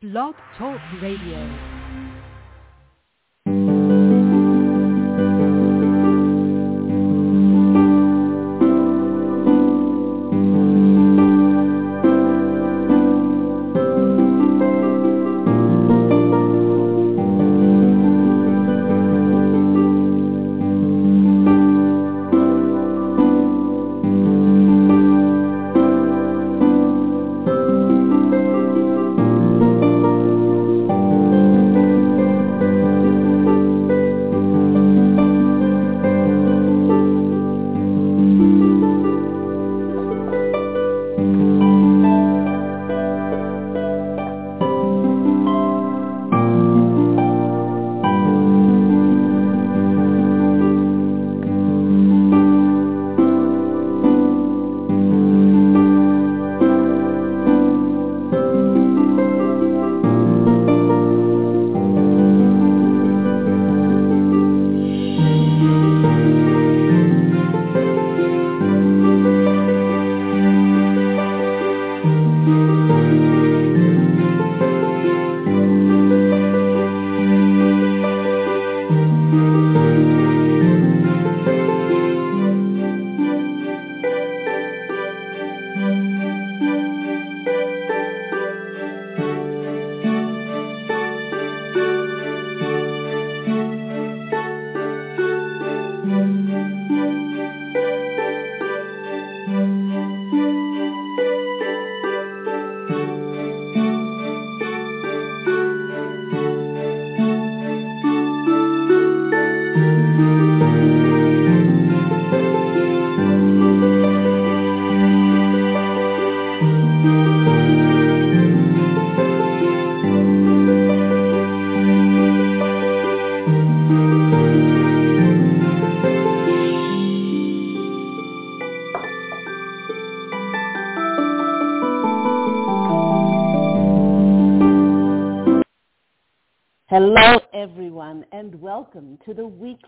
Blog Talk Radio.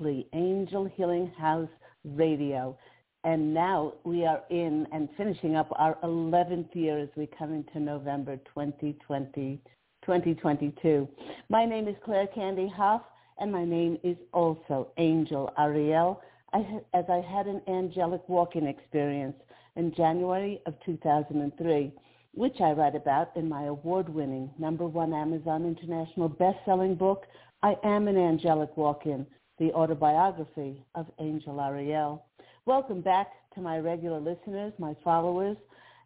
Angel Healing House Radio. And now we are in and finishing up our 11th year as we come into November 2020, 2022. My name is Claire Candy Hough, and my name is also Angel Ariel, as I had an angelic walk-in experience in January of 2003 which I write about in my award-winning number one Amazon International best-selling book, I Am an Angelic Walk-In, the autobiography of Angel Ariel. Welcome back to my regular listeners, my followers,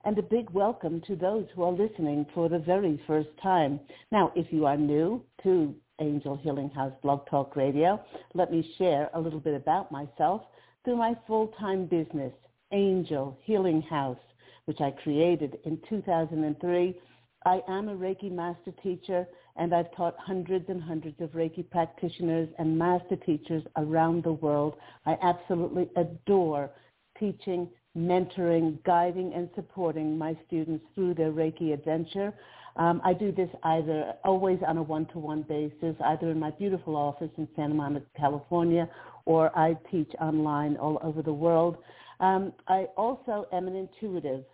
and a big welcome to those who are listening for the very first time. Now, if you are new to Angel Healing House Blog Talk Radio, let me share a little bit about myself through my full-time business, Angel Healing House which I created in 2003. I am a Reiki master teacher and I've taught hundreds and hundreds of Reiki practitioners and master teachers around the world. I absolutely adore teaching, mentoring, guiding, and supporting my students through their Reiki adventure. Um, I do this either always on a one-to-one basis, either in my beautiful office in Santa Monica, California, or I teach online all over the world. Um, I also am an intuitive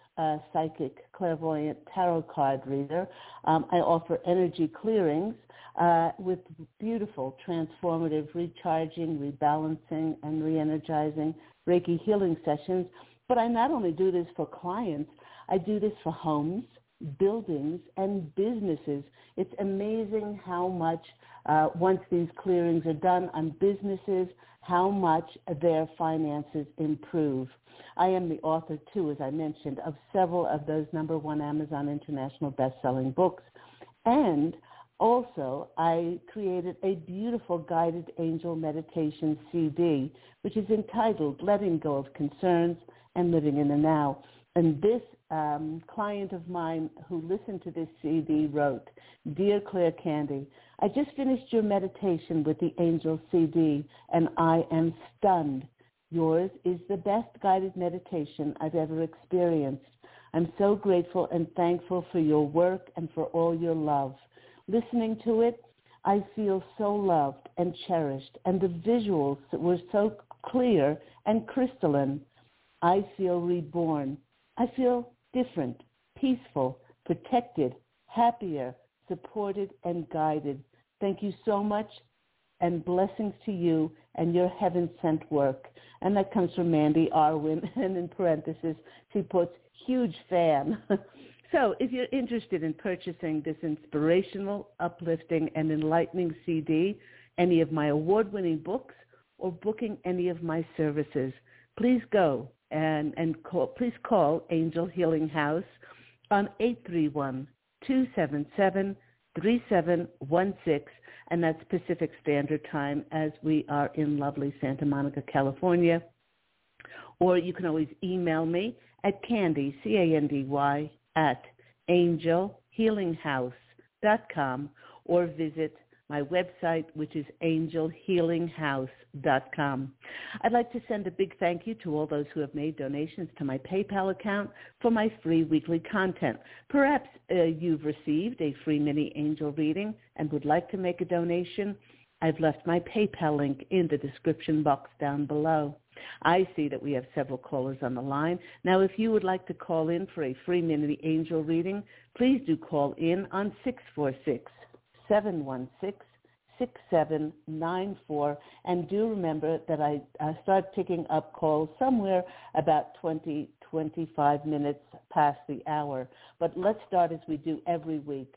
psychic, clairvoyant tarot card reader. Um, I offer energy clearings uh, with beautiful, transformative, recharging, rebalancing, and re-energizing Reiki healing sessions. But I not only do this for clients, I do this for homes, buildings, and businesses. It's amazing how much, uh, once these clearings are done on businesses, how much their finances improve. I am the author, too, as I mentioned, of several of those number one Amazon International best-selling books. And also, I created a beautiful guided angel meditation CD, which is entitled Letting Go of Concerns and Living in the Now. And this um, client of mine who listened to this CD wrote, Dear Claire Candy, I just finished your meditation with the Angel CD, and I am stunned Yours is the best guided meditation I've ever experienced. I'm so grateful and thankful for your work and for all your love. Listening to it, I feel so loved and cherished, and the visuals were so clear and crystalline. I feel reborn. I feel different, peaceful, protected, happier, supported, and guided. Thank you so much and blessings to you and your heaven-sent work. And that comes from Mandy Arwin, and in parentheses, she puts, huge fan. so if you're interested in purchasing this inspirational, uplifting, and enlightening CD, any of my award-winning books, or booking any of my services, please go and, and call, please call Angel Healing House on 831-277-3716, and that's Pacific Standard Time as we are in lovely Santa Monica, California. Or you can always email me at Candy, C-A-N-D-Y, at angelhealinghouse.com or visit my website, which is angelhealinghouse.com. I'd like to send a big thank you to all those who have made donations to my PayPal account for my free weekly content. Perhaps uh, you've received a free mini angel reading and would like to make a donation. I've left my PayPal link in the description box down below. I see that we have several callers on the line. Now, if you would like to call in for a free mini angel reading, please do call in on 646 716-6794. And do remember that I uh, start picking up calls somewhere about 20, 25 minutes past the hour. But let's start as we do every week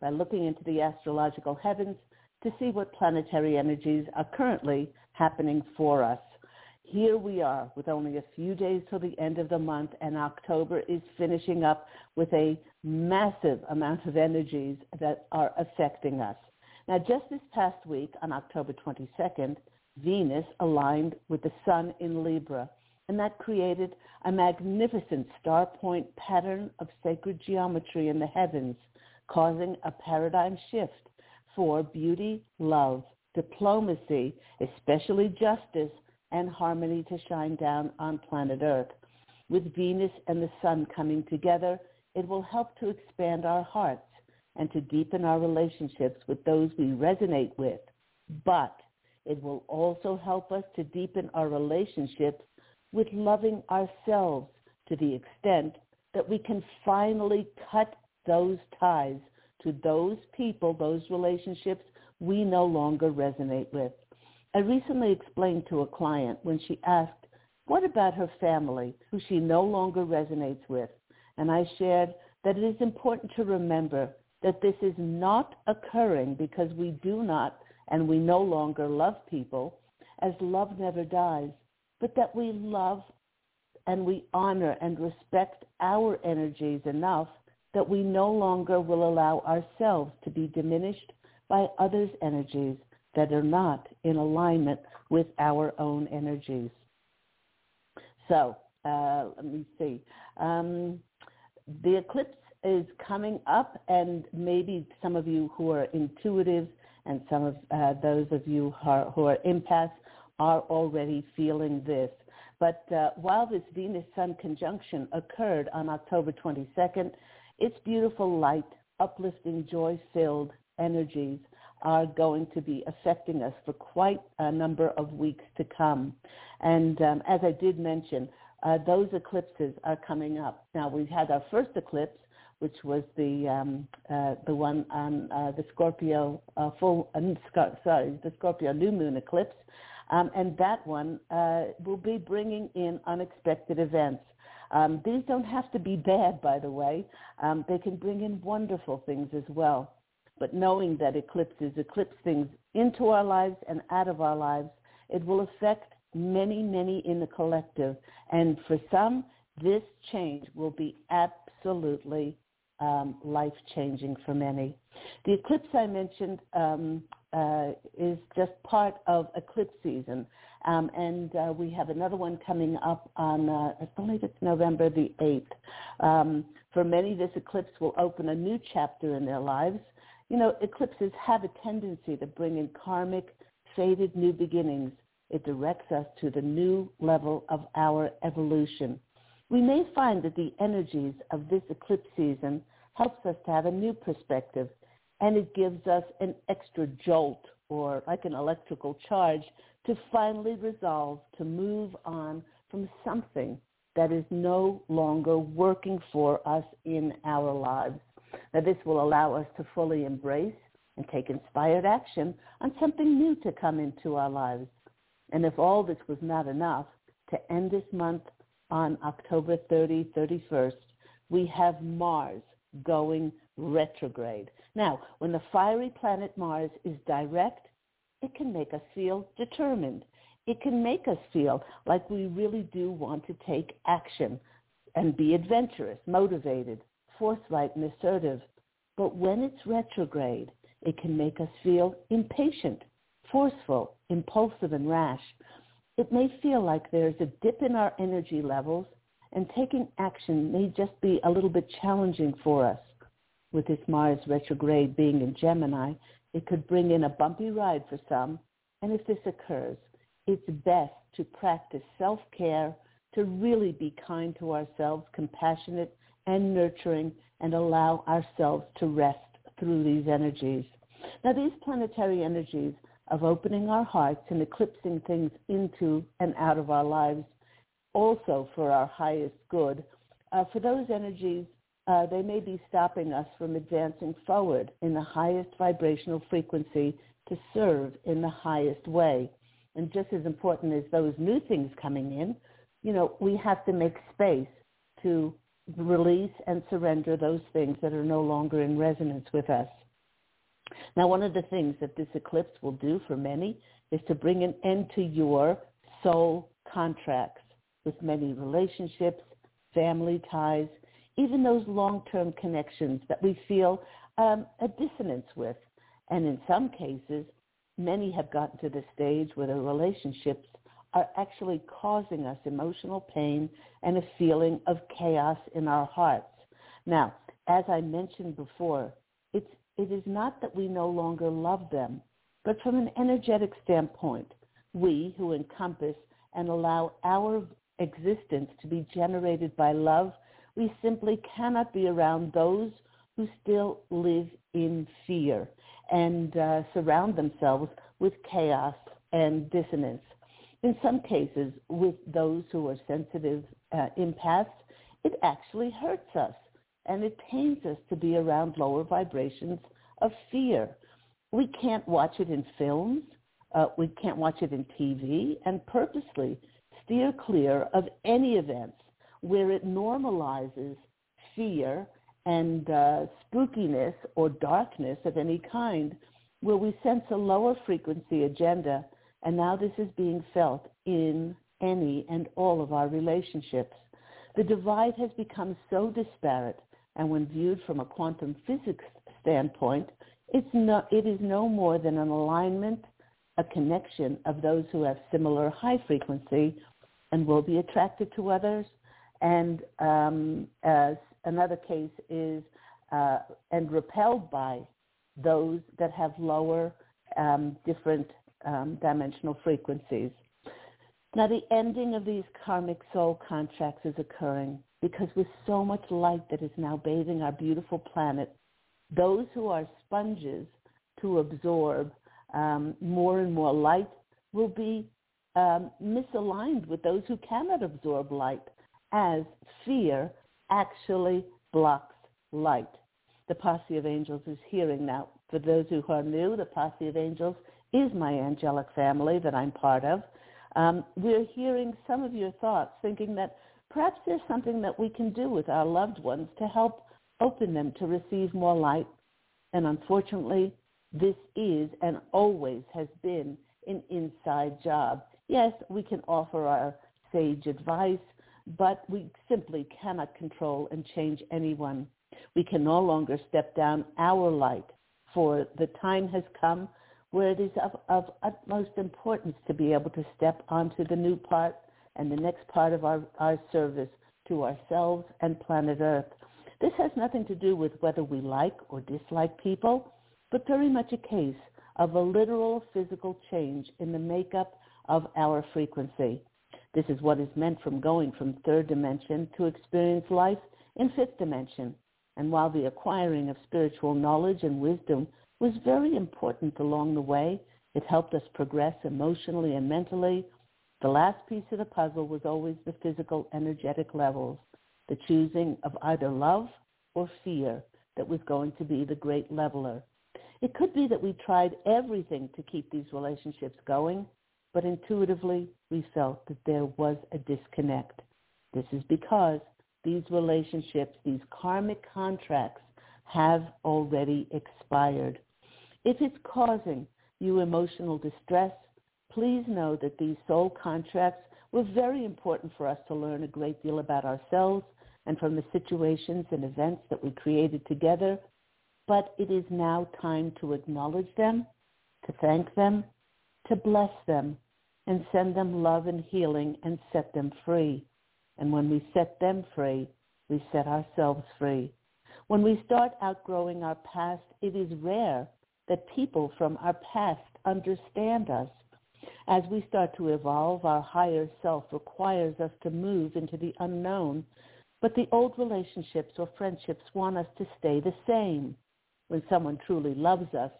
by looking into the astrological heavens to see what planetary energies are currently happening for us. Here we are with only a few days till the end of the month and October is finishing up with a massive amount of energies that are affecting us. Now, just this past week, on October 22nd, Venus aligned with the Sun in Libra, and that created a magnificent star point pattern of sacred geometry in the heavens, causing a paradigm shift for beauty, love, diplomacy, especially justice, and harmony to shine down on planet Earth. With Venus and the Sun coming together, it will help to expand our hearts and to deepen our relationships with those we resonate with. But it will also help us to deepen our relationships with loving ourselves to the extent that we can finally cut those ties to those people, those relationships we no longer resonate with. I recently explained to a client when she asked, what about her family who she no longer resonates with? And I shared that it is important to remember that this is not occurring because we do not and we no longer love people, as love never dies, but that we love and we honor and respect our energies enough that we no longer will allow ourselves to be diminished by others' energies that are not in alignment with our own energies. So uh, let me see. Um, the eclipse is coming up, and maybe some of you who are intuitive and some of uh, those of you who are, who are empaths are already feeling this. But uh, while this Venus-Sun conjunction occurred on October 22nd, its beautiful light, uplifting, joy-filled energies are going to be affecting us for quite a number of weeks to come. And um, as I did mention, uh, those eclipses are coming up. Now, we've had our first eclipse which was the um, uh, the one on uh, the Scorpio uh, full uh, sorry the Scorpio new moon eclipse, um, and that one uh, will be bringing in unexpected events. Um, these don't have to be bad, by the way. Um, they can bring in wonderful things as well. But knowing that eclipses eclipse things into our lives and out of our lives, it will affect many, many in the collective. And for some, this change will be absolutely um, life-changing for many. The eclipse I mentioned um, uh, is just part of eclipse season. Um, and uh, we have another one coming up on, uh, I believe it's November the 8th. Um, for many, this eclipse will open a new chapter in their lives. You know, eclipses have a tendency to bring in karmic, faded new beginnings. It directs us to the new level of our evolution we may find that the energies of this eclipse season helps us to have a new perspective and it gives us an extra jolt or like an electrical charge to finally resolve to move on from something that is no longer working for us in our lives. Now this will allow us to fully embrace and take inspired action on something new to come into our lives. And if all this was not enough, to end this month on October 30, 31st, we have Mars going retrograde. Now, when the fiery planet Mars is direct, it can make us feel determined. It can make us feel like we really do want to take action and be adventurous, motivated, forthright, and assertive. But when it's retrograde, it can make us feel impatient, forceful, impulsive, and rash. It may feel like there's a dip in our energy levels and taking action may just be a little bit challenging for us. With this Mars retrograde being in Gemini, it could bring in a bumpy ride for some. And if this occurs, it's best to practice self-care, to really be kind to ourselves, compassionate and nurturing, and allow ourselves to rest through these energies. Now, these planetary energies of opening our hearts and eclipsing things into and out of our lives also for our highest good. Uh, for those energies, uh, they may be stopping us from advancing forward in the highest vibrational frequency to serve in the highest way. And just as important as those new things coming in, you know, we have to make space to release and surrender those things that are no longer in resonance with us. Now, one of the things that this eclipse will do for many is to bring an end to your soul contracts with many relationships, family ties, even those long-term connections that we feel um, a dissonance with. And in some cases, many have gotten to the stage where the relationships are actually causing us emotional pain and a feeling of chaos in our hearts. Now, as I mentioned before, it's, it is not that we no longer love them, but from an energetic standpoint, we who encompass and allow our existence to be generated by love, we simply cannot be around those who still live in fear and uh, surround themselves with chaos and dissonance. In some cases, with those who are sensitive uh, empaths, it actually hurts us and it pains us to be around lower vibrations of fear. We can't watch it in films. Uh, we can't watch it in TV. And purposely, steer clear of any events where it normalizes fear and uh, spookiness or darkness of any kind, where we sense a lower frequency agenda, and now this is being felt in any and all of our relationships. The divide has become so disparate, and when viewed from a quantum physics standpoint, it's no, it is no more than an alignment, a connection of those who have similar high frequency and will be attracted to others. And um, as another case is uh, and repelled by those that have lower um, different um, dimensional frequencies. Now the ending of these karmic soul contracts is occurring because with so much light that is now bathing our beautiful planet, those who are sponges to absorb um, more and more light will be um, misaligned with those who cannot absorb light, as fear actually blocks light. The posse of angels is hearing now. For those who are new, the posse of angels is my angelic family that I'm part of. Um, we're hearing some of your thoughts, thinking that perhaps there's something that we can do with our loved ones to help open them to receive more light. And unfortunately, this is and always has been an inside job. Yes, we can offer our sage advice, but we simply cannot control and change anyone. We can no longer step down our light, for the time has come where it is of, of utmost importance to be able to step onto the new part and the next part of our, our service to ourselves and planet Earth. This has nothing to do with whether we like or dislike people, but very much a case of a literal physical change in the makeup of our frequency. This is what is meant from going from third dimension to experience life in fifth dimension. And while the acquiring of spiritual knowledge and wisdom was very important along the way, it helped us progress emotionally and mentally. The last piece of the puzzle was always the physical energetic levels, the choosing of either love or fear that was going to be the great leveler. It could be that we tried everything to keep these relationships going, but intuitively we felt that there was a disconnect. This is because these relationships, these karmic contracts have already expired. If it's causing you emotional distress, please know that these soul contracts were very important for us to learn a great deal about ourselves and from the situations and events that we created together. But it is now time to acknowledge them, to thank them, to bless them, and send them love and healing and set them free. And when we set them free, we set ourselves free. When we start outgrowing our past, it is rare that people from our past understand us. As we start to evolve, our higher self requires us to move into the unknown, but the old relationships or friendships want us to stay the same. When someone truly loves us,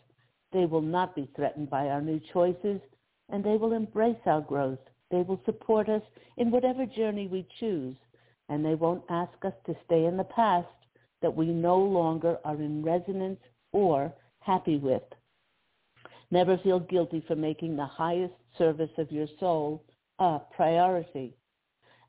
they will not be threatened by our new choices, and they will embrace our growth. They will support us in whatever journey we choose, and they won't ask us to stay in the past that we no longer are in resonance or happy with. Never feel guilty for making the highest service of your soul a priority.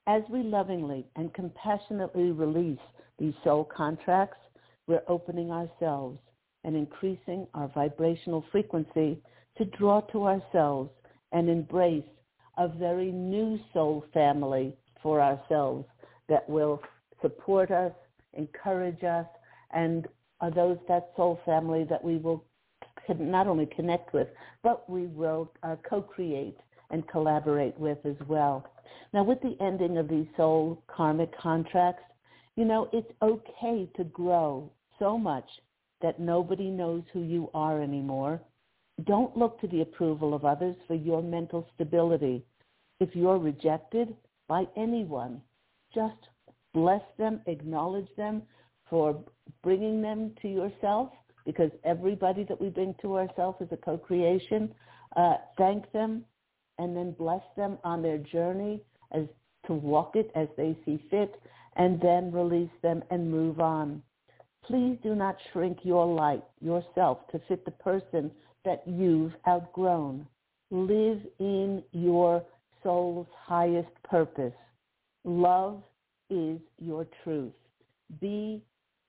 As we lovingly and compassionately release these soul contracts, we're opening ourselves and increasing our vibrational frequency to draw to ourselves and embrace a very new soul family for ourselves that will support us, encourage us, and are those that soul family that we will not only connect with, but we will uh, co-create and collaborate with as well. Now, with the ending of these soul karmic contracts, you know, it's okay to grow so much that nobody knows who you are anymore. Don't look to the approval of others for your mental stability. If you're rejected by anyone, just bless them, acknowledge them for bringing them to yourself because everybody that we bring to ourselves is a co-creation. Uh, thank them and then bless them on their journey as to walk it as they see fit and then release them and move on. Please do not shrink your light, yourself, to fit the person that you've outgrown. Live in your soul's highest purpose. Love is your truth. Be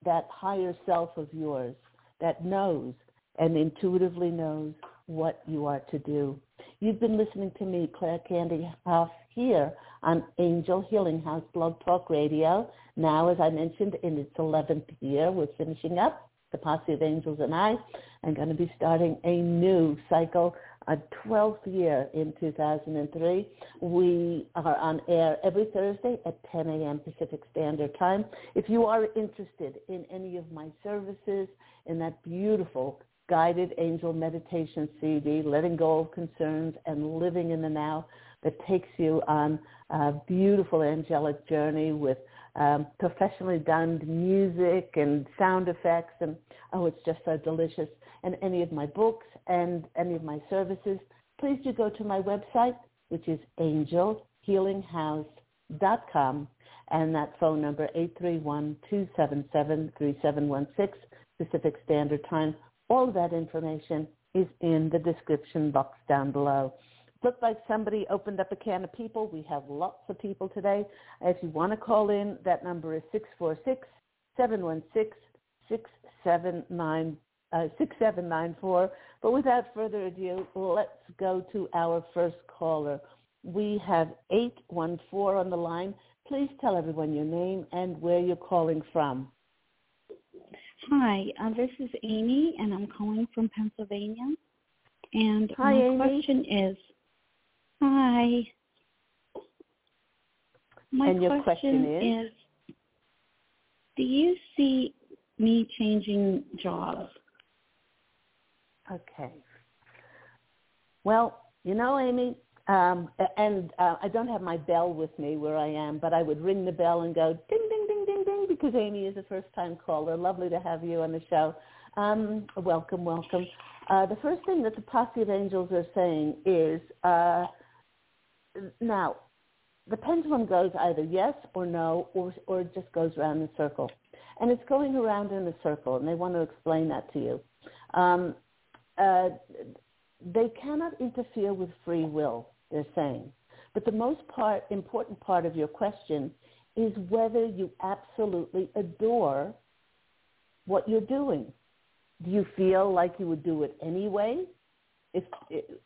that higher self of yours that knows and intuitively knows what you are to do. You've been listening to me, Claire Candy Hough, here on Angel Healing House Blog Talk Radio. Now, as I mentioned, in its 11th year, we're finishing up. The Posse of Angels and I are going to be starting a new cycle a 12th year in 2003. We are on air every Thursday at 10 a.m. Pacific Standard Time. If you are interested in any of my services, in that beautiful guided angel meditation CD, Letting Go of Concerns and Living in the Now, that takes you on a beautiful angelic journey with um, professionally done music and sound effects. And oh, it's just so delicious. And any of my books and any of my services, please do go to my website, which is angelhealinghouse.com. And that phone number, 831-277-3716, Pacific Standard Time. All that information is in the description box down below. Looked like somebody opened up a can of people. We have lots of people today. If you want to call in, that number is 646-716-679 uh, 6794. But without further ado, let's go to our first caller. We have 814 on the line. Please tell everyone your name and where you're calling from. Hi, uh, this is Amy, and I'm calling from Pennsylvania. And hi, my Amy. question is, hi. My and your question, question is, is, do you see me changing jobs? Okay. Well, you know, Amy, um, and uh, I don't have my bell with me where I am, but I would ring the bell and go ding, ding, ding, ding, ding, because Amy is a first-time caller. Lovely to have you on the show. Um, welcome, welcome. Uh, the first thing that the Posse of Angels are saying is, uh, now, the pendulum goes either yes or no, or, or it just goes around in a circle. And it's going around in a circle, and they want to explain that to you. Um, uh, they cannot interfere with free will, they're saying. But the most part, important part of your question is whether you absolutely adore what you're doing. Do you feel like you would do it anyway if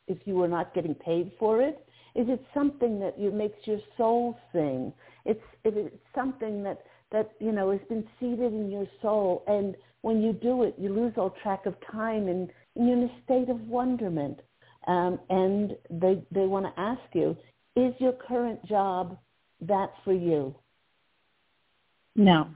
if you were not getting paid for it? Is it something that you makes your soul sing? It's it's something that that you know has been seated in your soul, and when you do it, you lose all track of time, and, and you're in a state of wonderment. Um, and they they want to ask you, is your current job that for you? No.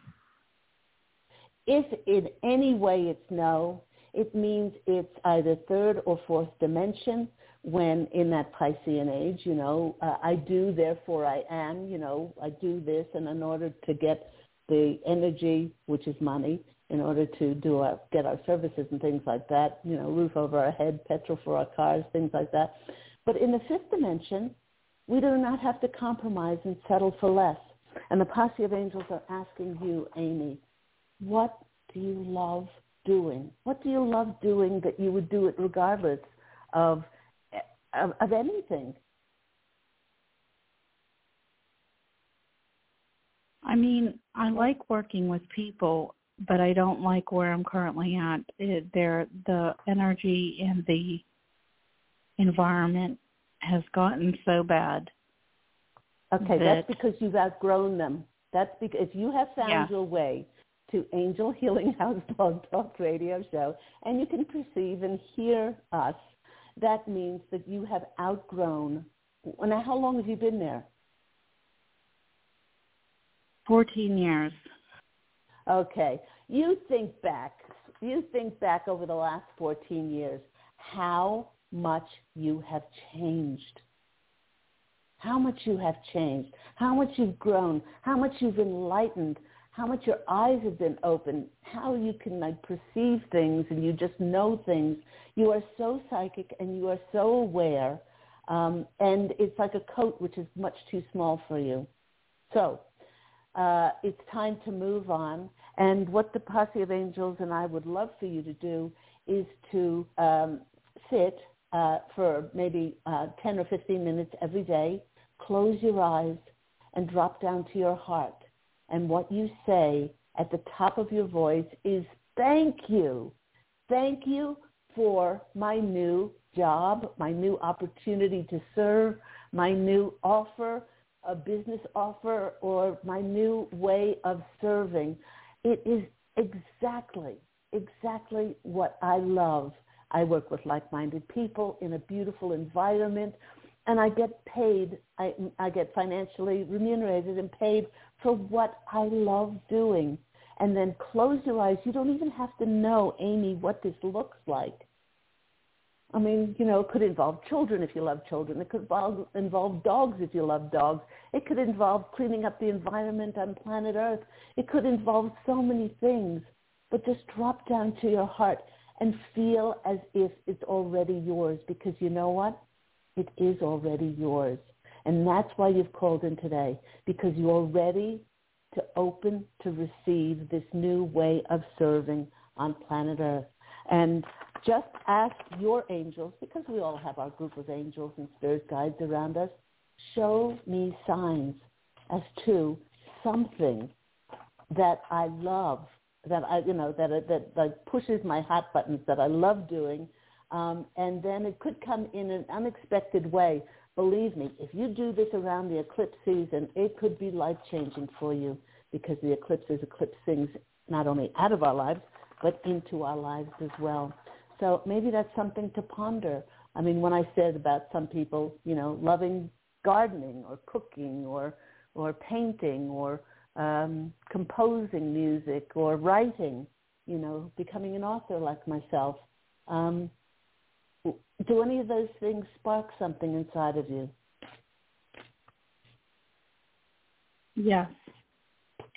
If in any way it's no, it means it's either third or fourth dimension when in that Piscean age, you know, uh, I do, therefore I am, you know, I do this, and in order to get the energy, which is money, in order to do our, get our services and things like that, you know, roof over our head, petrol for our cars, things like that. But in the fifth dimension, we do not have to compromise and settle for less. And the posse of angels are asking you, Amy, what do you love doing? What do you love doing that you would do it regardless of of, of anything? I mean, I like working with people, but I don't like where I'm currently at. It, there, the energy and the environment has gotten so bad. Okay, that, that's because you've outgrown them. That's because if you have found yeah. your way to Angel Healing House Blog Talk Radio Show, and you can perceive and hear us, that means that you have outgrown. Now, how long have you been there? 14 years. Okay. You think back, you think back over the last 14 years, how much you have changed. How much you have changed. How much you've grown. How much you've enlightened how much your eyes have been opened, how you can like perceive things and you just know things. You are so psychic and you are so aware, um, and it's like a coat which is much too small for you. So uh, it's time to move on. And what the posse of angels and I would love for you to do is to um, sit uh, for maybe uh, 10 or 15 minutes every day, close your eyes, and drop down to your heart and what you say at the top of your voice is thank you. Thank you for my new job, my new opportunity to serve, my new offer, a business offer, or my new way of serving. It is exactly, exactly what I love. I work with like-minded people in a beautiful environment and I get paid, I, I get financially remunerated and paid for what I love doing. And then close your eyes. You don't even have to know, Amy, what this looks like. I mean, you know, it could involve children if you love children. It could involve, dogs if you love dogs. It could involve cleaning up the environment on planet Earth. It could involve so many things. But just drop down to your heart and feel as if it's already yours because you know what? It is already yours. And that's why you've called in today, because you're ready to open to receive this new way of serving on planet Earth. And just ask your angels, because we all have our group of angels and spirit guides around us, show me signs as to something that I love, that I, you know, that that that pushes my hot buttons that I love doing, um, and then it could come in an unexpected way. Believe me, if you do this around the eclipse season, it could be life-changing for you because the eclipses eclipse things not only out of our lives, but into our lives as well. So maybe that's something to ponder. I mean, when I said about some people, you know, loving gardening or cooking or or painting or um, composing music or writing, you know, becoming an author like myself. Um, do any of those things spark something inside of you? Yes.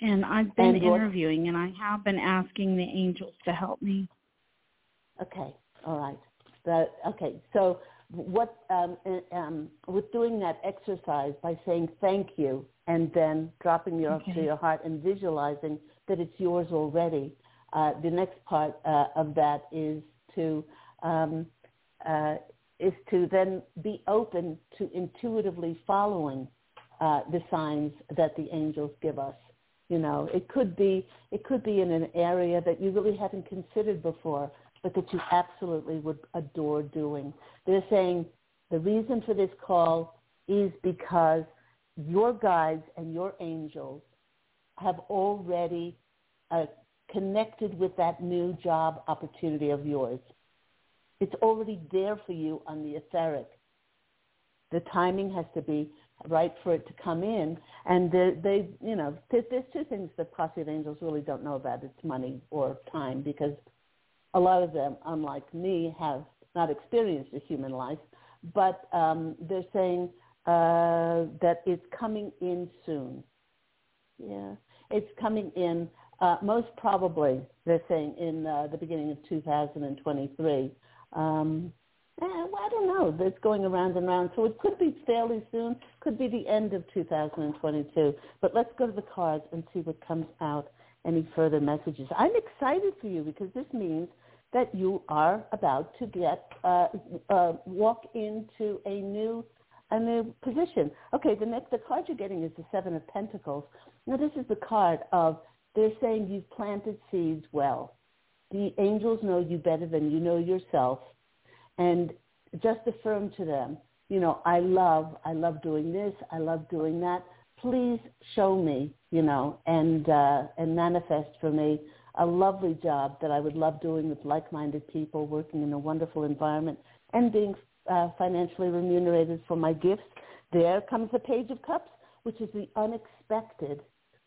And I've been and interviewing and I have been asking the angels to help me. Okay. All right. That okay. So what um, um, with doing that exercise by saying thank you and then dropping your okay. to your heart and visualizing that it's yours already. Uh, the next part uh, of that is to um, uh, is to then be open to intuitively following uh, the signs that the angels give us. You know, it could be it could be in an area that you really haven't considered before, but that you absolutely would adore doing. They're saying the reason for this call is because your guides and your angels have already uh, connected with that new job opportunity of yours. It's already there for you on the etheric. The timing has to be right for it to come in. And they, they you know, there's, two things that Posse Angels really don't know about. It's money or time because a lot of them, unlike me, have not experienced a human life. But um, they're saying uh, that it's coming in soon. Yeah, it's coming in uh, most probably, they're saying, in uh, the beginning of 2023. Um, eh, I don't know. It's going around and around. So it could be fairly soon. Could be the end of 2022. But let's go to the cards and see what comes out. Any further messages? I'm excited for you because this means that you are about to get uh, uh, walk into a new a new position. Okay, the next the card you're getting is the Seven of Pentacles. Now this is the card of they're saying you've planted seeds well. The angels know you better than you know yourself, and just affirm to them, you know, I love I love doing this, I love doing that. Please show me, you know, and uh, and manifest for me a lovely job that I would love doing with like-minded people, working in a wonderful environment, and being uh, financially remunerated for my gifts. There comes the Page of Cups, which is the unexpected,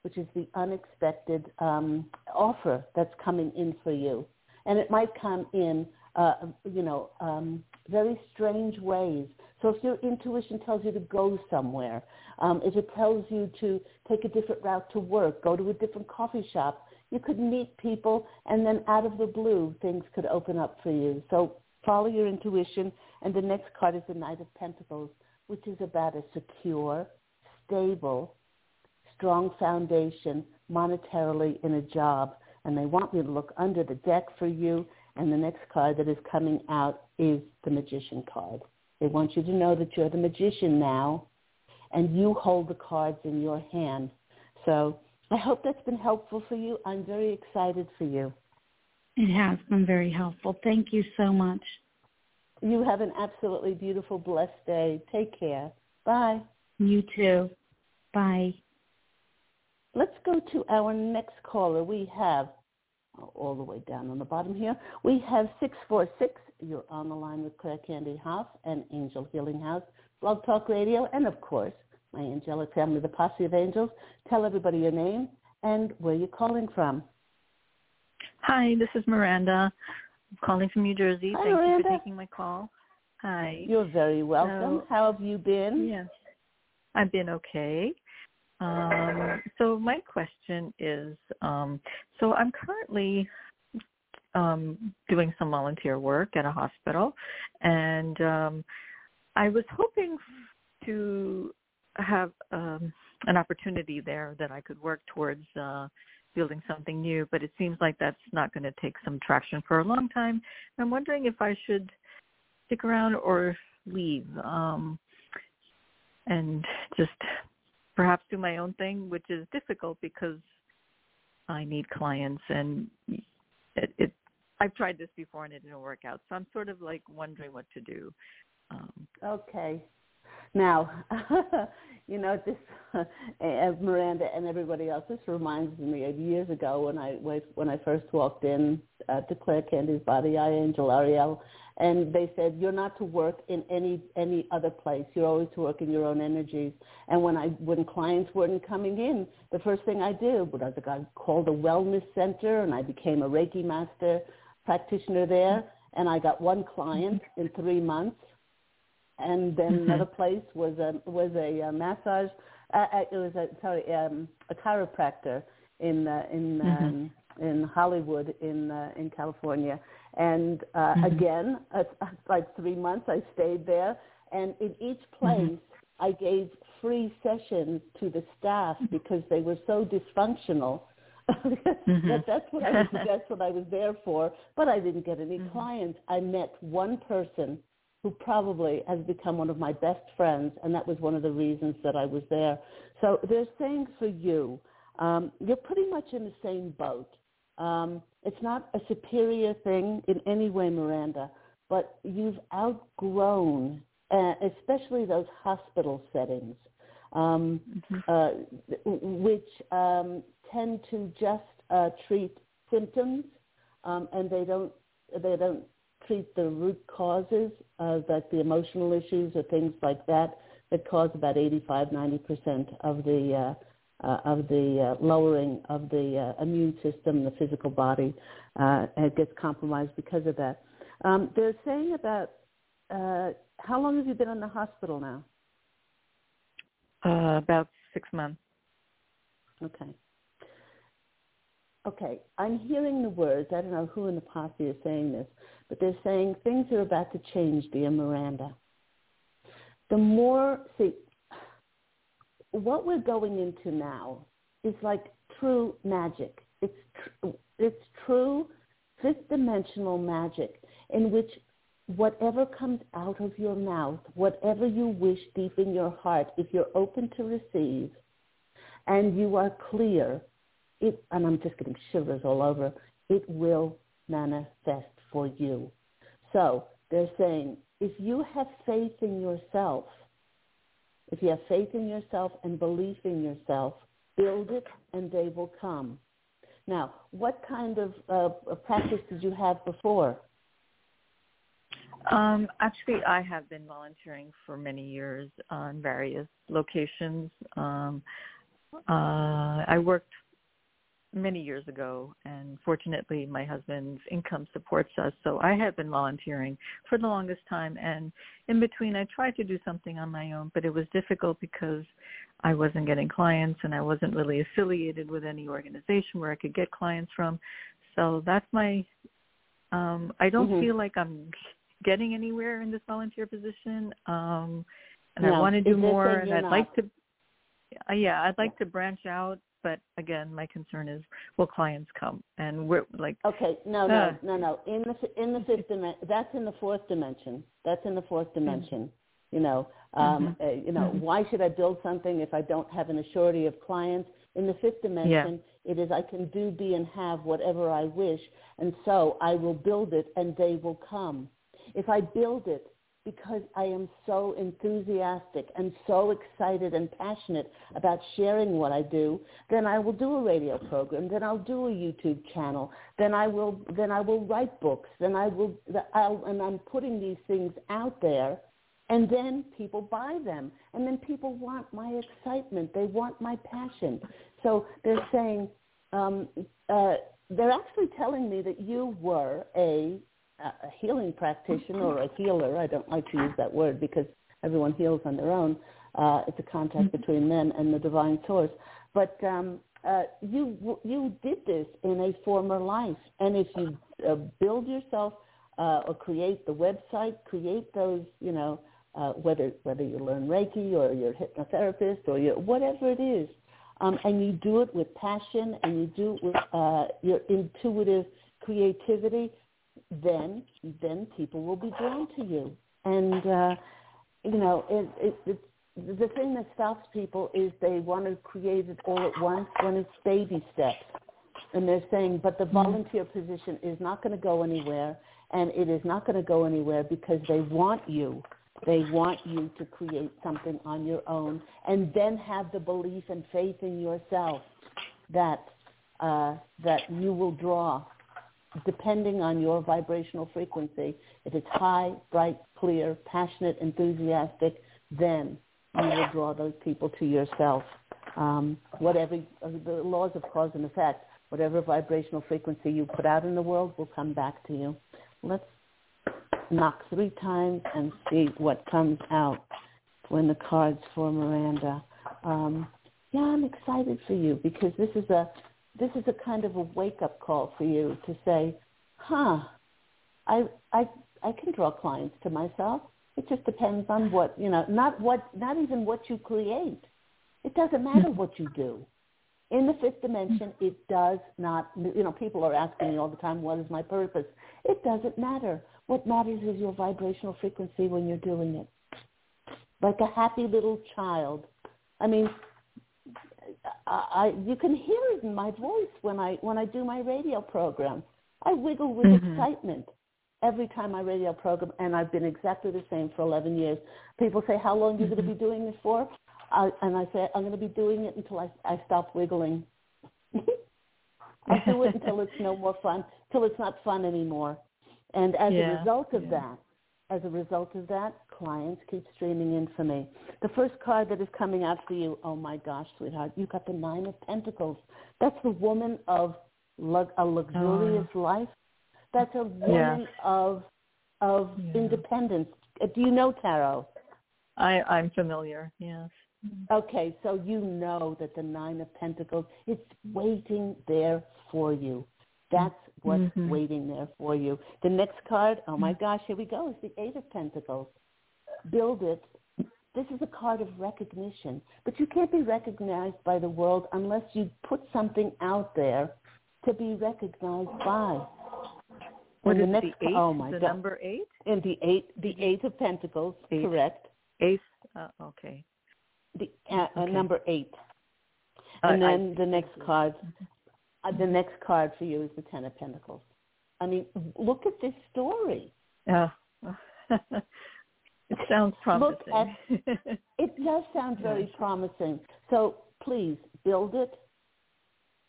which is the unexpected um, offer that's coming in for you, and it might come in, uh, you know, um, very strange ways. So if your intuition tells you to go somewhere, um, if it tells you to take a different route to work, go to a different coffee shop, you could meet people, and then out of the blue, things could open up for you. So follow your intuition. And the next card is the Knight of Pentacles, which is about a secure, stable, strong foundation monetarily in a job. And they want me to look under the deck for you. And the next card that is coming out is the Magician card. They want you to know that you're the magician now, and you hold the cards in your hand. So I hope that's been helpful for you. I'm very excited for you. It has been very helpful. Thank you so much. You have an absolutely beautiful, blessed day. Take care. Bye. You too. Bye. Let's go to our next caller. We have, all the way down on the bottom here, we have 646. You're on the line with Claire Candy Hough and Angel Healing House, Blog Talk Radio, and of course, my angelic family, the Posse of Angels. Tell everybody your name and where you're calling from. Hi, this is Miranda. I'm calling from New Jersey. Hi, Thank Miranda. you for taking my call. Hi. You're very welcome. So, How have you been? Yes. I've been okay. Um, so my question is, um, so I'm currently um, doing some volunteer work at a hospital, and um, I was hoping to have um, an opportunity there that I could work towards uh, building something new, but it seems like that's not going to take some traction for a long time. I'm wondering if I should stick around or leave um, and just perhaps do my own thing, which is difficult because I need clients and it, it I've tried this before and it didn't work out. So I'm sort of like wondering what to do. Um, okay. Now, you know, this as Miranda and everybody else, this reminds me of years ago when I when I first walked in uh, to Claire Candy's Body Eye Angel Ariel, and they said you're not to work in any any other place. You're always to work in your own energies. And when I when clients weren't coming in, the first thing I did was I called a wellness center, and I became a Reiki master practitioner there, and I got one client in three months and then mm-hmm. another place was a was a, a massage. Uh, uh, it was a sorry um, a chiropractor in uh, in mm-hmm. um, in Hollywood in uh, in California, And uh, mm-hmm. again, uh, like three months, I stayed there. And in each mm-hmm. place, mm-hmm. I gave free sessions to the staff because they were so dysfunctional. mm-hmm. that, that's what I was, that's what I was there for. But I didn't get any mm-hmm. clients. I met one person who probably has become one of my best friends, and that was one of the reasons that I was there. So they're saying for you, um, you're pretty much in the same boat. Um, it's not a superior thing in any way, Miranda, but you've outgrown, uh, especially those hospital settings, um, mm-hmm. uh, which um, tend to just uh, treat symptoms, um, and they don't they don't treat the root causes, uh, like the emotional issues or things like that, that cause about 85, 90% of the uh, uh, of the uh, lowering of the uh, immune system, the physical body, uh, it gets compromised because of that. Um, they're saying about uh, how long have you been in the hospital now? Uh, about six months. Okay. Okay, I'm hearing the words. I don't know who in the posse is saying this, but they're saying things are about to change, dear Miranda. The more, see, what we're going into now is like true magic. It's, tr- it's true fifth dimensional magic in which whatever comes out of your mouth, whatever you wish deep in your heart, if you're open to receive and you are clear, it, and I'm just getting shivers all over, it will manifest for you. So they're saying, if you have faith in yourself, if you have faith in yourself and belief in yourself, build it and they will come. Now, what kind of uh, practice did you have before? Um, actually, I have been volunteering for many years on various locations. Um, uh, I worked many years ago and fortunately my husband's income supports us so i have been volunteering for the longest time and in between i tried to do something on my own but it was difficult because i wasn't getting clients and i wasn't really affiliated with any organization where i could get clients from so that's my um i don't mm-hmm. feel like i'm getting anywhere in this volunteer position um and no. i want to do more and i'd not? like to uh, yeah i'd like to branch out but again, my concern is will clients come? And we're like okay, no, no, uh, no, no. In the in the fifth dimension, that's in the fourth dimension. That's in the fourth mm-hmm. dimension. Mm-hmm. You know, um, mm-hmm. uh, you know, mm-hmm. why should I build something if I don't have an assurity of clients? In the fifth dimension, yeah. it is I can do, be, and have whatever I wish, and so I will build it, and they will come. If I build it because I am so enthusiastic and so excited and passionate about sharing what I do, then I will do a radio program, then I'll do a YouTube channel, then I will then I will write books, then I will I'll, and I'm putting these things out there and then people buy them and then people want my excitement, they want my passion. So they're saying um, uh, they're actually telling me that you were a a healing practitioner or a healer. I don't like to use that word because everyone heals on their own. Uh, it's a contact mm-hmm. between them and the divine source. But um, uh, you you did this in a former life, and if you uh, build yourself uh, or create the website, create those, you know, uh, whether whether you learn Reiki or you're a hypnotherapist or you're, whatever it is, um, and you do it with passion and you do it with uh, your intuitive creativity, then then people will be drawn to you. And uh, you know, it, it, it, the thing that stops people is they want to create it all at once when it's baby steps. And they're saying, but the mm-hmm. volunteer position is not going to go anywhere, and it is not going to go anywhere because they want you. They want you to create something on your own, and then have the belief and faith in yourself that uh, that you will draw depending on your vibrational frequency. If it's high, bright, clear, passionate, enthusiastic, then you will draw those people to yourself. Um, whatever the laws of cause and effect, whatever vibrational frequency you put out in the world will come back to you. Let's knock three times and see what comes out when the cards for Miranda. Um, yeah, I'm excited for you because this is a this is a kind of a wake-up call for you to say, huh, I I I can draw clients to myself. It just depends on what you know, not what, not even what you create. It doesn't matter what you do. In the fifth dimension, it does not. You know, people are asking me all the time, "What is my purpose?" It doesn't matter. What matters is your vibrational frequency when you're doing it. Like a happy little child. I mean, I, I you can hear it in my voice when I when I do my radio program. I wiggle with mm-hmm. excitement every time I radio program, and I've been exactly the same for 11 years. People say, "How long are you mm-hmm. going to be doing this for?" I, and I say, "I'm going to be doing it until I, I stop wiggling." I do it until it's no more fun, till it's not fun anymore. And as yeah, a result of yeah. that, as a result of that, clients keep streaming in for me. The first card that is coming out for you, oh my gosh, sweetheart, you got the Nine of Pentacles. That's the woman of lux- a luxurious oh. life. That's a woman yeah. of of yeah. independence. Uh, do you know tarot? I, I'm familiar. Yes. Okay, so you know that the Nine of Pentacles, it's waiting there for you. That's what's mm-hmm. waiting there for you. The next card, oh my gosh, here we go, is the Eight of Pentacles. Build it. This is a card of recognition, but you can't be recognized by the world unless you put something out there to be recognized by. What is the next, the eight? Oh my the God. number eight? In the eight, the eight of Pentacles, eight. correct. Eight. Uh, okay. The uh, okay. number eight. Uh, And then I, the next card, uh, the next card for you is the Ten of Pentacles. I mean, look at this story. Yeah. it sounds promising. At, it does sound very promising. So please build it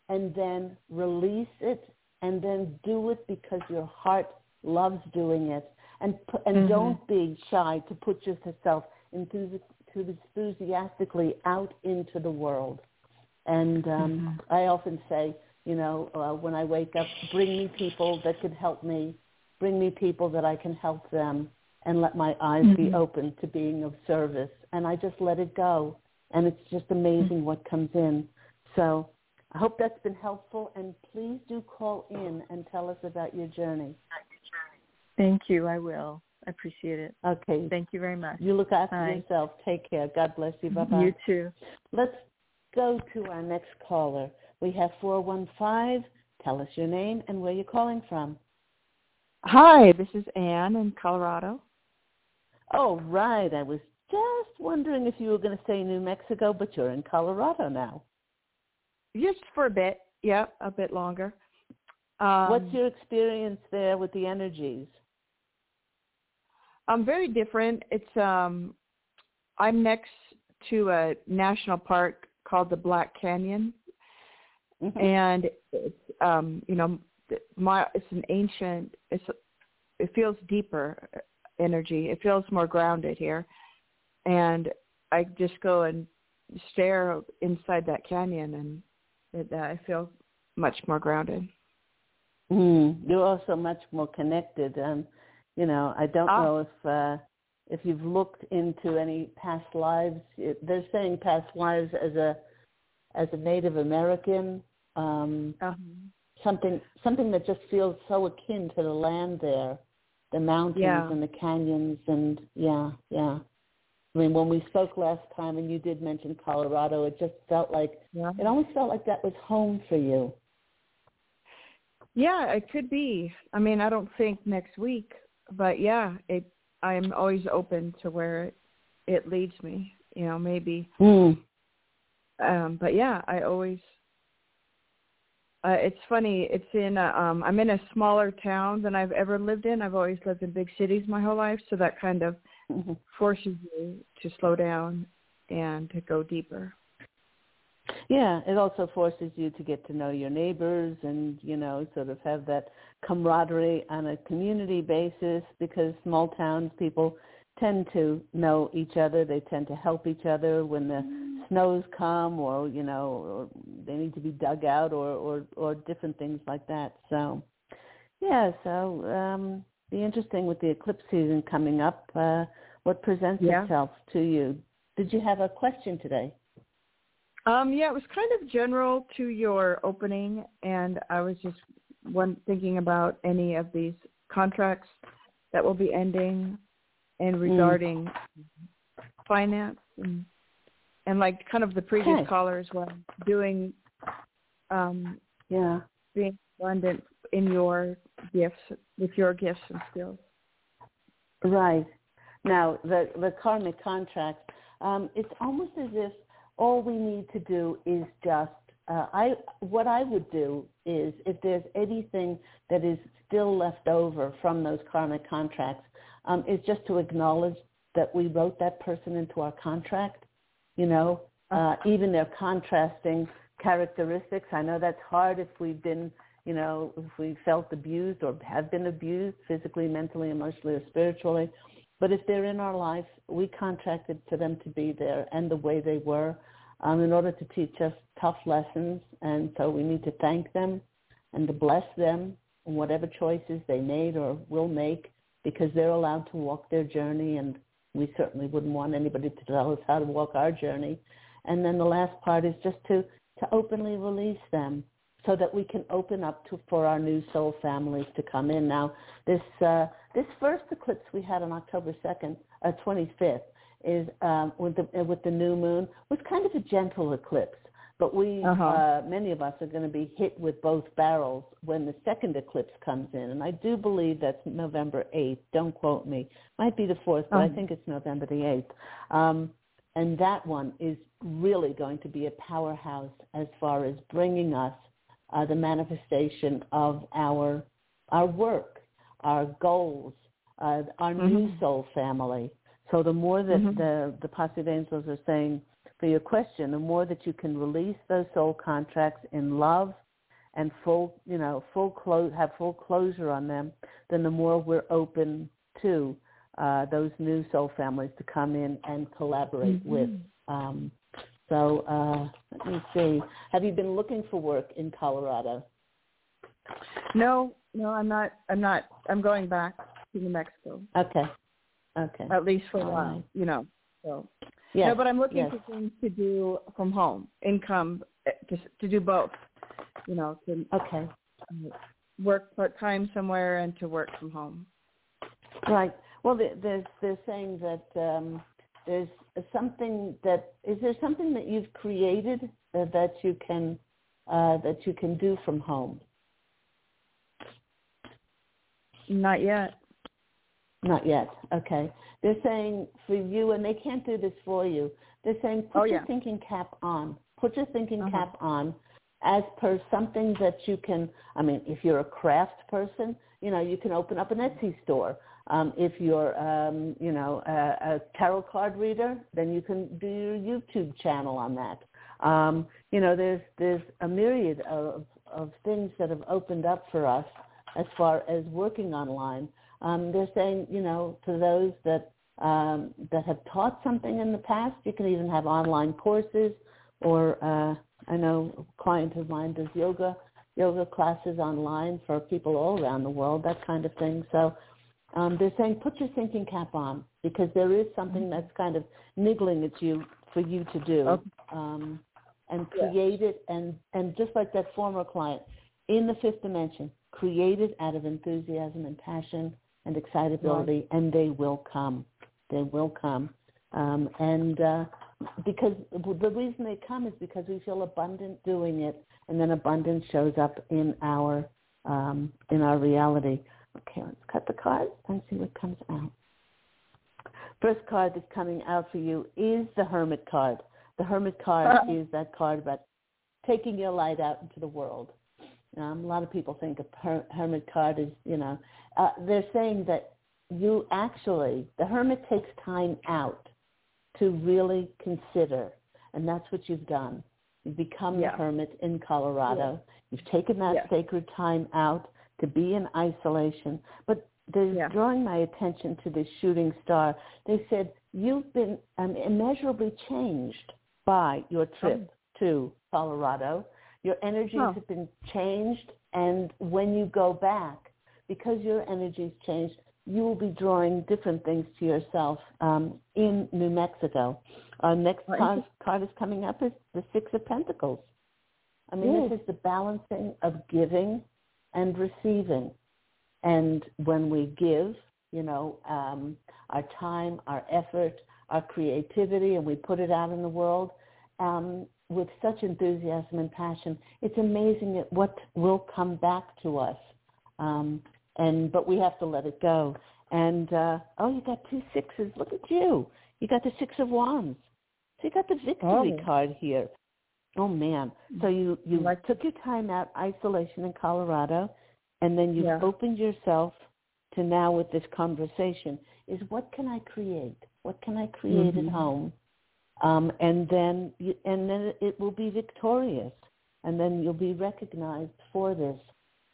and then release it and then do it because your heart loves doing it. And, and mm-hmm. don't be shy to put yourself enthusiastically out into the world. And um, mm-hmm. I often say, you know, uh, when I wake up, bring me people that could help me, bring me people that I can help them, and let my eyes mm-hmm. be open to being of service. And I just let it go. And it's just amazing what comes in. So I hope that's been helpful. And please do call in and tell us about your journey. Thank you. I will. I appreciate it. Okay. Thank you very much. You look after Bye. yourself. Take care. God bless you. Bye-bye. You too. Let's go to our next caller. We have 415. Tell us your name and where you're calling from. Hi, this is Anne in Colorado. Oh, right. I was just wondering if you were going to say New Mexico, but you're in Colorado now. Just for a bit. Yeah, a bit longer. Um, What's your experience there with the energies? I'm um, very different. It's um, I'm next to a national park called the Black Canyon, mm-hmm. and it's um, you know, my it's an ancient. It's it feels deeper energy. It feels more grounded here, and I just go and stare inside that canyon, and it, uh, I feel much more grounded. Mm, you're also much more connected. Um, you know, I don't oh. know if uh, if you've looked into any past lives. It, they're saying past lives as a as a Native American. Um, uh-huh. Something something that just feels so akin to the land there, the mountains yeah. and the canyons, and yeah, yeah. I mean, when we spoke last time, and you did mention Colorado, it just felt like yeah. it almost felt like that was home for you. Yeah, it could be. I mean, I don't think next week but yeah, it I'm always open to where it, it leads me. You know, maybe. Mm. Um, but yeah, I always. Uh, it's funny. It's in. A, um, I'm in a smaller town than I've ever lived in. I've always lived in big cities my whole life, so that kind of mm-hmm. forces you to slow down and to go deeper. Yeah, it also forces you to get to know your neighbors and, you know, sort of have that camaraderie on a community basis because small towns people tend to know each other. They tend to help each other when the snows come or, you know, or they need to be dug out or, or, or different things like that. So, yeah, so um, be interesting with the eclipse season coming up. Uh, what presents yeah. itself to you? Did you have a question today? Um, yeah, it was kind of general to your opening, and I was just one thinking about any of these contracts that will be ending, and mm. regarding mm. finance and and like kind of the previous okay. as well, doing um yeah being abundant in your gifts with your gifts and skills right now the the karmic contract um it's almost as if all we need to do is just uh, I what I would do is if there's anything that is still left over from those karmic contracts, um, is just to acknowledge that we wrote that person into our contract. You know, uh, even their contrasting characteristics. I know that's hard if we've been, you know, if we felt abused or have been abused physically, mentally, emotionally, or spiritually. But if they're in our life, we contracted for them to be there and the way they were um, in order to teach us tough lessons. And so we need to thank them and to bless them in whatever choices they made or will make because they're allowed to walk their journey and we certainly wouldn't want anybody to tell us how to walk our journey. And then the last part is just to, to openly release them so that we can open up to for our new soul families to come in. Now, this uh, this first eclipse we had on October 2nd, uh, 25th, is um, with the with the new moon was kind of a gentle eclipse. But we, uh-huh. uh, many of us, are going to be hit with both barrels when the second eclipse comes in, and I do believe that's November eighth. Don't quote me. Might be the fourth, but. I think it's November the eighth. Um, and that one is really going to be a powerhouse as far as bringing us uh, the manifestation of our our work, our goals, uh, our mm-hmm. new soul family. So the more that mm-hmm. the the positive angels are saying for your question, the more that you can release those soul contracts in love and full, you know, full close, have full closure on them, then the more we're open to uh, those new soul families to come in and collaborate mm-hmm. with. Um, so uh, let me see. Have you been looking for work in Colorado? No, no, I'm not. I'm not. I'm going back to New Mexico. Okay. Okay. At least for a while, you know. So. Yes. No, but I'm looking yes. for things to do from home, income, eh, to to do both. You know, to okay. Work part time somewhere and to work from home. Right. Well, there's they're saying that um, there's something that is there something that you've created uh, that you can uh, that you can do from home. Not yet. Not yet. Okay. They're saying for you, and they can't do this for you. They're saying put oh, your yeah. thinking cap on. Put your thinking uh-huh. cap on as per something that you can. I mean, if you're a craft person, you know, you can open up an Etsy store. Um, if you're, um, you know, a, a tarot card reader, then you can do your YouTube channel on that. Um, you know, there's there's a myriad of of things that have opened up for us as far as working online. Um, they're saying, you know, to those that um, that have taught something in the past, you can even have online courses, or uh, I know a client of mine does yoga yoga classes online for people all around the world, that kind of thing. So um, they're saying put your thinking cap on because there is something mm-hmm. that's kind of niggling at you for you to do okay. um, and create yeah. it and, and just like that former client in the fifth dimension, create it out of enthusiasm and passion and excitability and they will come. They will come. Um, and uh, because the reason they come is because we feel abundant doing it and then abundance shows up in our um, in our reality. Okay, let's cut the card and see what comes out. First card that's coming out for you is the Hermit card. The Hermit card uh-huh. is that card about taking your light out into the world. Um, a lot of people think a her- Hermit card is, you know, uh, they're saying that you actually, the Hermit takes time out to really consider, and that's what you've done. You've become yeah. the Hermit in Colorado. Yeah. You've taken that yeah. sacred time out to be in isolation. But they're yeah. drawing my attention to this shooting star. They said, you've been um, immeasurably changed by your trip oh. to Colorado. Your energies oh. have been changed, and when you go back, because your energies changed, you will be drawing different things to yourself um, in New Mexico. Our next card, card is coming up is the Six of Pentacles. I mean, this is the balancing of giving and receiving. And when we give, you know, um, our time, our effort, our creativity, and we put it out in the world um, with such enthusiasm and passion, it's amazing at what will come back to us. Um, and but we have to let it go. And uh, oh, you got two sixes. Look at you. You got the six of wands. So you got the victory oh. card here. Oh man. So you you like, took your time out isolation in Colorado, and then you yeah. opened yourself to now with this conversation is what can I create? What can I create mm-hmm. at home? Um, and then and then it will be victorious, and then you'll be recognized for this.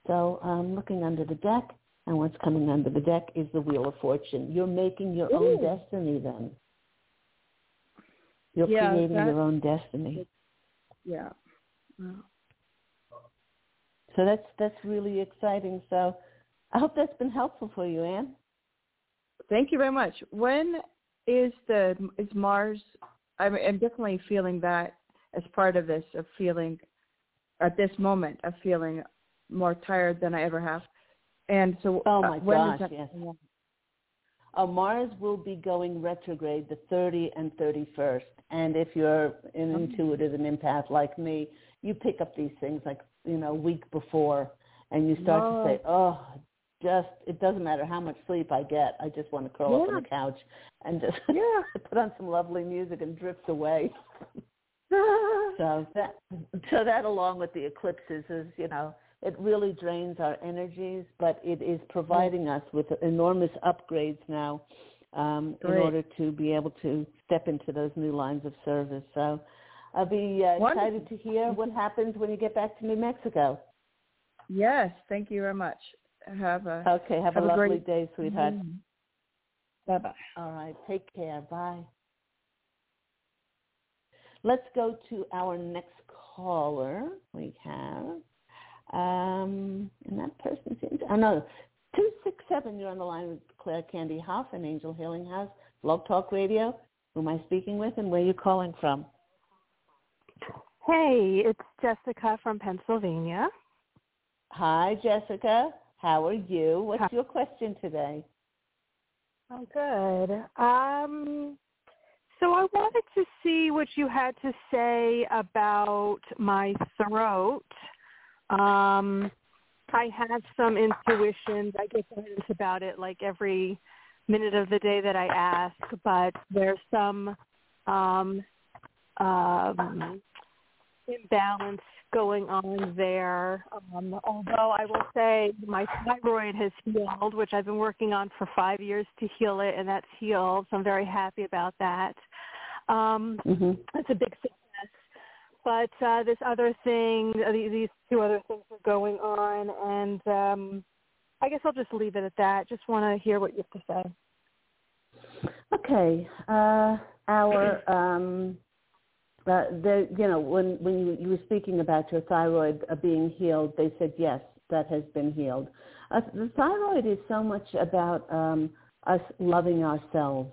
So um, looking under the deck, and what's coming under the deck is the Wheel of Fortune. You're making your Ooh. own destiny then. You're yeah, creating your own destiny. Yeah. So that's that's really exciting. So I hope that's been helpful for you, Anne. Thank you very much. When is the is Mars? I'm, I'm definitely feeling that as part of this of feeling at this moment of feeling more tired than I ever have. And so, oh my uh, gosh, yes. Uh, Mars will be going retrograde the 30 and 31st. And if you're an mm-hmm. intuitive and empath like me, you pick up these things like, you know, a week before and you start Whoa. to say, oh, just, it doesn't matter how much sleep I get. I just want to curl yeah. up on the couch and just yeah. put on some lovely music and drift away. so that, so that along with the eclipses is, you know, it really drains our energies, but it is providing us with enormous upgrades now um, in order to be able to step into those new lines of service. So I'll be uh, excited to hear what happens when you get back to New Mexico. Yes, thank you very much. Have a okay. Have, have a, a, lovely great... day, sweetheart. Mm-hmm. Bye bye. All right. Take care. Bye. Let's go to our next caller. We have, um, and that person seems. Oh no, two six seven. You're on the line with Claire Candy Hough and Angel Healing House, Blog Talk Radio. Who am I speaking with, and where are you calling from? Hey, it's Jessica from Pennsylvania. Hi, Jessica. How are you? What's your question today? I'm good. Um, so I wanted to see what you had to say about my throat. Um, I have some intuitions. I get guidance about it like every minute of the day that I ask, but there's some um, um, imbalance going on there. Um, although I will say my thyroid has healed, which I've been working on for five years to heal it, and that's healed. So I'm very happy about that. Um, mm-hmm. It's a big success. But uh, this other thing, uh, these two other things are going on, and um, I guess I'll just leave it at that. Just want to hear what you have to say. Okay. Uh, our um, uh, the, you know, when, when you, you were speaking about your thyroid uh, being healed, they said, yes, that has been healed. Uh, the thyroid is so much about um, us loving ourselves,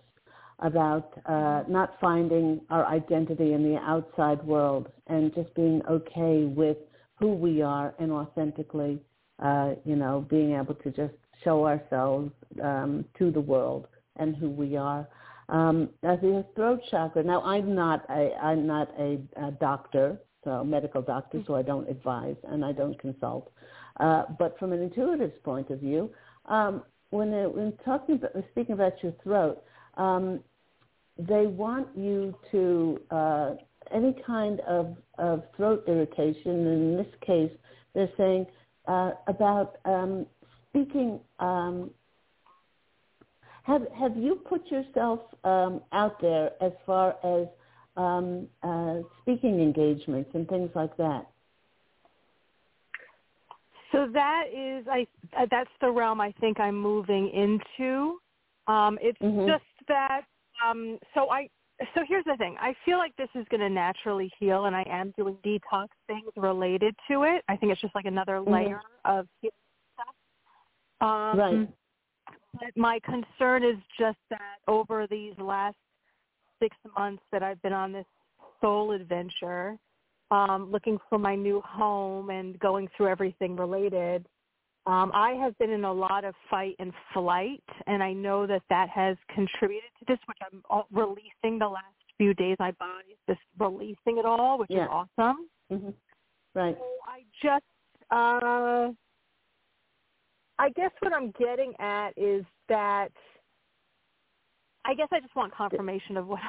about uh, not finding our identity in the outside world and just being okay with who we are and authentically, uh, you know, being able to just show ourselves um, to the world and who we are. Um, as the throat chakra. Now, I'm not a I'm not a, a doctor, so medical doctor, so I don't advise and I don't consult. Uh, but from an intuitive point of view, um, when they, when talking about, speaking about your throat, um, they want you to uh, any kind of, of throat irritation. In this case, they're saying uh, about um, speaking um, have Have you put yourself um, out there as far as um, uh, speaking engagements and things like that? So that is, I uh, that's the realm I think I'm moving into. Um, it's mm-hmm. just that. Um, so I. So here's the thing. I feel like this is going to naturally heal, and I am doing detox things related to it. I think it's just like another mm-hmm. layer of healing stuff. Um, right. But my concern is just that over these last six months that I've been on this soul adventure, um, looking for my new home and going through everything related, Um, I have been in a lot of fight and flight, and I know that that has contributed to this, which I'm releasing the last few days. My body is just releasing it all, which yeah. is awesome. Mm-hmm. Right. So I just, uh, I guess what I'm getting at is that I guess I just want confirmation of what.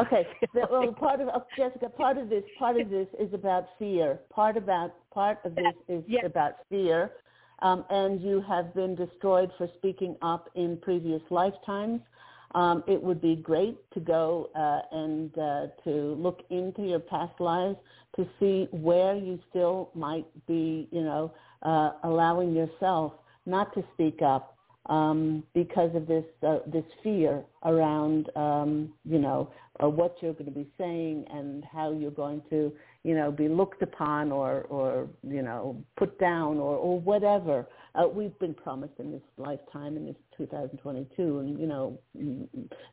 okay. well, part of oh, Jessica, part of this, part of this is about fear. Part about part of this is yes. about fear, um, and you have been destroyed for speaking up in previous lifetimes. Um, it would be great to go uh, and uh, to look into your past lives to see where you still might be, you know, uh, allowing yourself not to speak up um, because of this uh, this fear around um, you know uh, what you're going to be saying and how you're going to you know be looked upon or or you know put down or or whatever. Uh, we've been promised in this lifetime in this 2022 and you know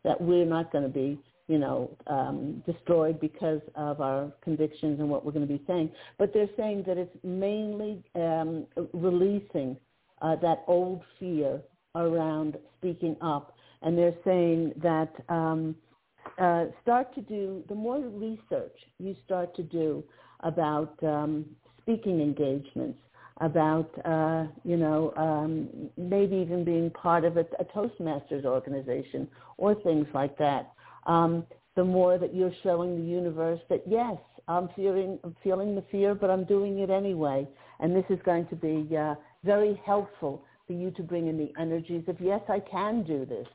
that we're not going to be you know um, destroyed because of our convictions and what we're going to be saying. But they're saying that it's mainly um, releasing uh, that old fear around speaking up. And they're saying that um, uh, start to do, the more research you start to do about um, speaking engagements, about, uh, you know, um, maybe even being part of a, a, Toastmasters organization or things like that, um, the more that you're showing the universe that, yes, I'm feeling, I'm feeling the fear, but I'm doing it anyway. And this is going to be uh, very helpful for you to bring in the energies of yes, I can do this.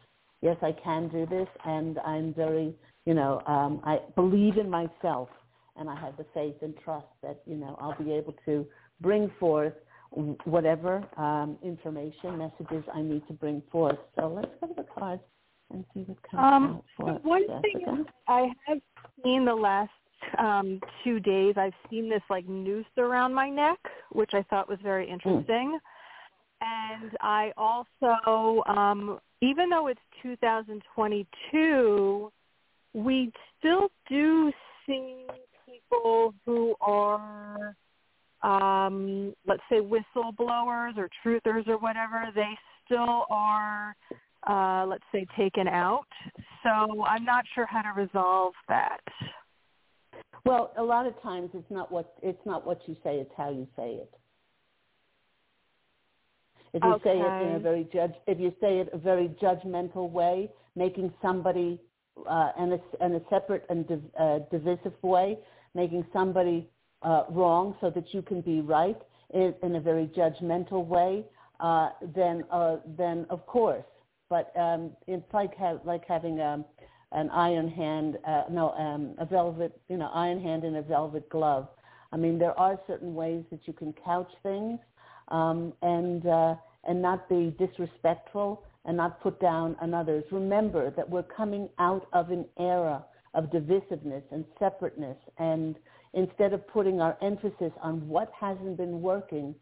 Yes, I can do this, and I'm very, you know, um, I believe in myself, and I have the faith and trust that you know I'll be able to bring forth whatever um, information messages I need to bring forth. So let's go to the cards and see what comes um, out for One thing I have seen the last um, two days, I've seen this like noose around my neck, which I thought was very hmm. interesting. Mm. And I also, um, even though it's 2022, we still do see people who are, um, let's say, whistleblowers or truthers or whatever. They still are, uh, let's say, taken out. So I'm not sure how to resolve that. Well, a lot of times it's not what it's not what you say; it's how you say it. If you okay. say it in a very judge, if you say it a very judgmental way, making somebody uh, in, a, in a separate and div, uh, divisive way, making somebody uh, wrong so that you can be right in, in a very judgmental way, uh, then uh, then of course. But um, it's like ha- like having a, um, an iron hand, uh, no, um, a velvet, you know, iron hand in a velvet glove. I mean, there are certain ways that you can couch things, um, and uh, and not be disrespectful and not put down on others. Remember that we're coming out of an era of divisiveness and separateness, and instead of putting our emphasis on what hasn't been working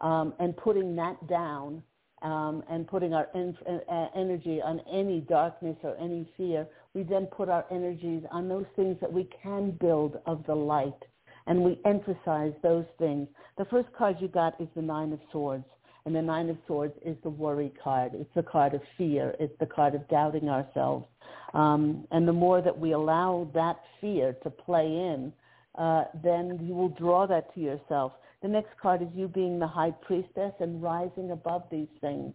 um, and putting that down um, and putting our en- uh, energy on any darkness or any fear, we then put our energies on those things that we can build of the light and we emphasize those things. The first card you got is the Nine of Swords. And the Nine of Swords is the worry card. It's the card of fear. It's the card of doubting ourselves. Um, and the more that we allow that fear to play in, uh, then you will draw that to yourself. The next card is you being the high priestess and rising above these things.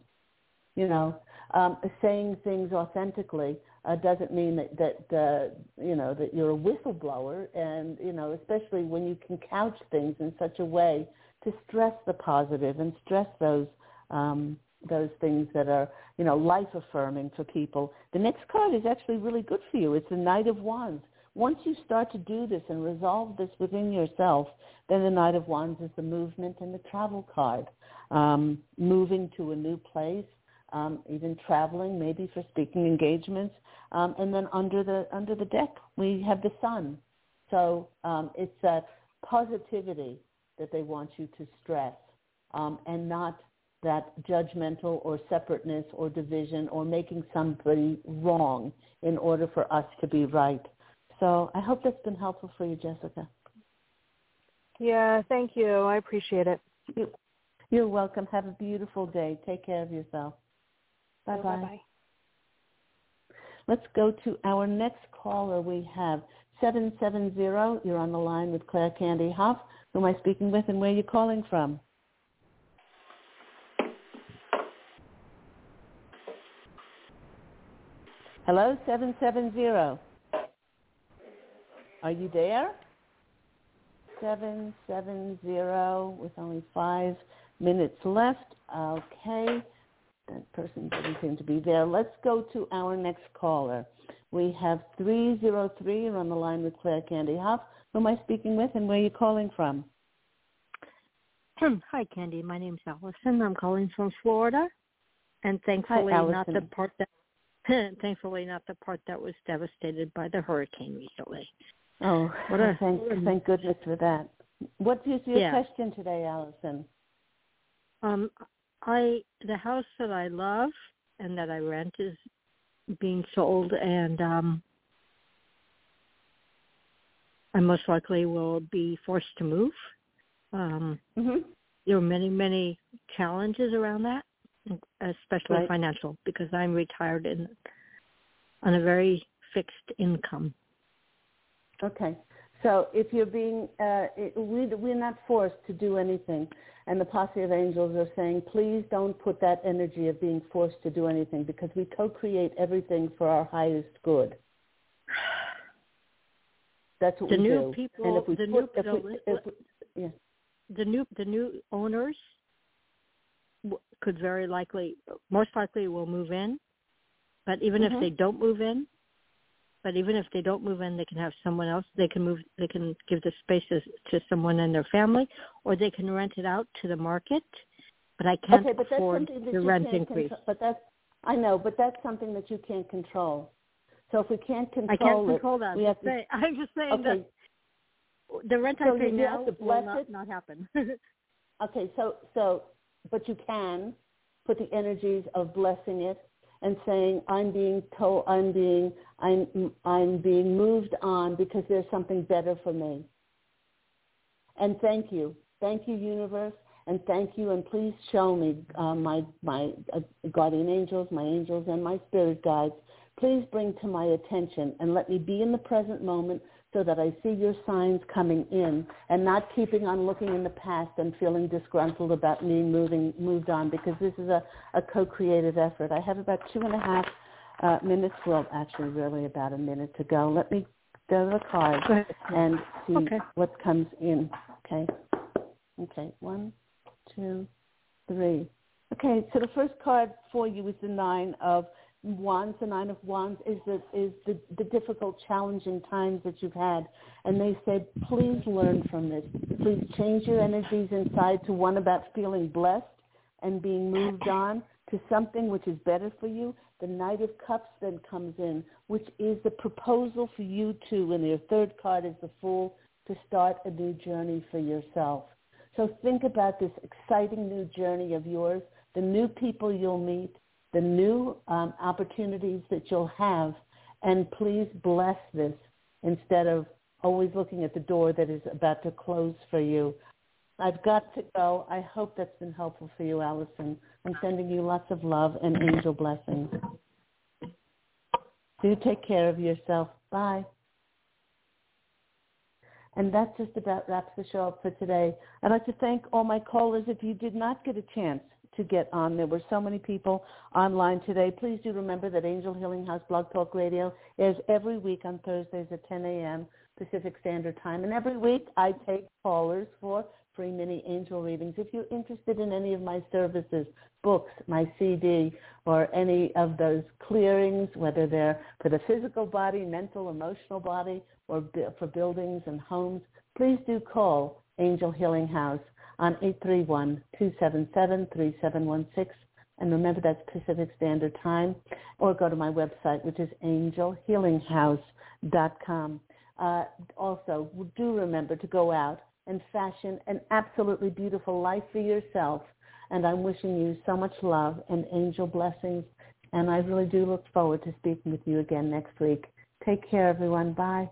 You know, um, saying things authentically uh, doesn't mean that that uh, you know that you're a whistleblower, and you know, especially when you can couch things in such a way to stress the positive and stress those um, those things that are you know life affirming for people. The next card is actually really good for you. It's the Knight of Wands. Once you start to do this and resolve this within yourself, then the Knight of Wands is the movement and the travel card. Um, moving to a new place, um, even traveling, maybe for speaking engagements, um, and then under the under the deck we have the Sun. So um, it's that positivity that they want you to stress, um, and not that judgmental or separateness or division or making somebody wrong in order for us to be right. So I hope that's been helpful for you, Jessica. Yeah, thank you. I appreciate it. You, You're welcome. Have a beautiful day. Take care of yourself. Bye bye. Let's go to our next caller. We have 770. You're on the line with Claire Candy Hough. Who am I speaking with and where are you calling from? Hello, 770. Are you there? 770 with only five minutes left. Okay. That person doesn't seem to be there. Let's go to our next caller. We have 303. You're on the line with Claire Candy Hough. Who am I speaking with and where are you calling from? Hi, Candy. My name's Allison. I'm calling from Florida. And thankfully Hi, not the part that thankfully not the part that was devastated by the hurricane recently. Oh, What a- thank, thank goodness for that. What is your Yeah. question today, Allison? Um I the house that I love and that I rent is being sold and um I most likely will be forced to move. Um hmm there are many, many challenges around that, especially Right. financial, because I'm retired and on a very fixed income. Okay. So if you're being, uh, we, we're not forced to do anything. And the posse of angels are saying, please don't put that energy of being forced to do anything because we co-create everything for our highest good. That's what The we new do. people- and if we the put, new- if we, if we, yeah. The new the new owners could very likely, most likely, will move in. But even Mhm. if they don't move in, but even if they don't move in, they can have someone else. They can move. They can give the spaces to someone in their family, or they can rent it out to the market. But I can't okay, but that's afford something that the rent increase. Control, but that's I know, but that's something that you can't control. So if we can't control I can't it, control that. we I'm have just, to, saying, I'm just saying okay. that the rent So I pay now will not, it? not happen. Okay, so so, but you can put the energies of blessing it and saying, "I'm being told, I'm being, I'm, I'm being moved on because there's something better for me." And thank you, thank you, universe, and thank you, and please show me uh, my my uh, guardian angels, my angels, and my spirit guides. Please bring to my attention and let me be in the present moment so that I see your signs coming in and not keeping on looking in the past and feeling disgruntled about me moving moved on because this is a, a co-creative effort. I have about two and a half uh, minutes, well actually really about a minute to go. Let me go to the cards and see Okay. what comes in. Okay. Okay. One, two, three. Okay, so the first card for you is the nine of wands. The nine of wands is the is the, the difficult, challenging times that you've had. And they said, please learn from this. Please change your energies inside to one about feeling blessed and being moved on to something which is better for you. The Knight of Cups then comes in, which is the proposal for you to, and your third card is the Fool, to start a new journey for yourself. So think about this exciting new journey of yours, the new people you'll meet, the new um, opportunities that you'll have, and please bless this instead of always looking at the door that is about to close for you. I've got to go. I hope that's been helpful for you, Allison. I'm sending you lots of love and angel blessings. Do take care of yourself. Bye. And that just about wraps the show up for today. I'd like to thank all my callers. If you did not get a chance to get on, there were so many people online today. Please do remember that Angel Healing House Blog Talk Radio airs every week on Thursdays at 10 a.m. Pacific Standard Time. And every week I take callers for free mini angel readings. If you're interested in any of my services, books, my CD, or any of those clearings, whether they're for the physical body, mental, emotional body, or for buildings and homes, please do call Angel Healing House on 831-277-3716. And remember that's Pacific Standard Time. Or go to my website, which is angelhealinghouse.com. Uh, also, do remember to go out and fashion an absolutely beautiful life for yourself. And I'm wishing you so much love and angel blessings. And I really do look forward to speaking with you again next week. Take care, everyone. Bye.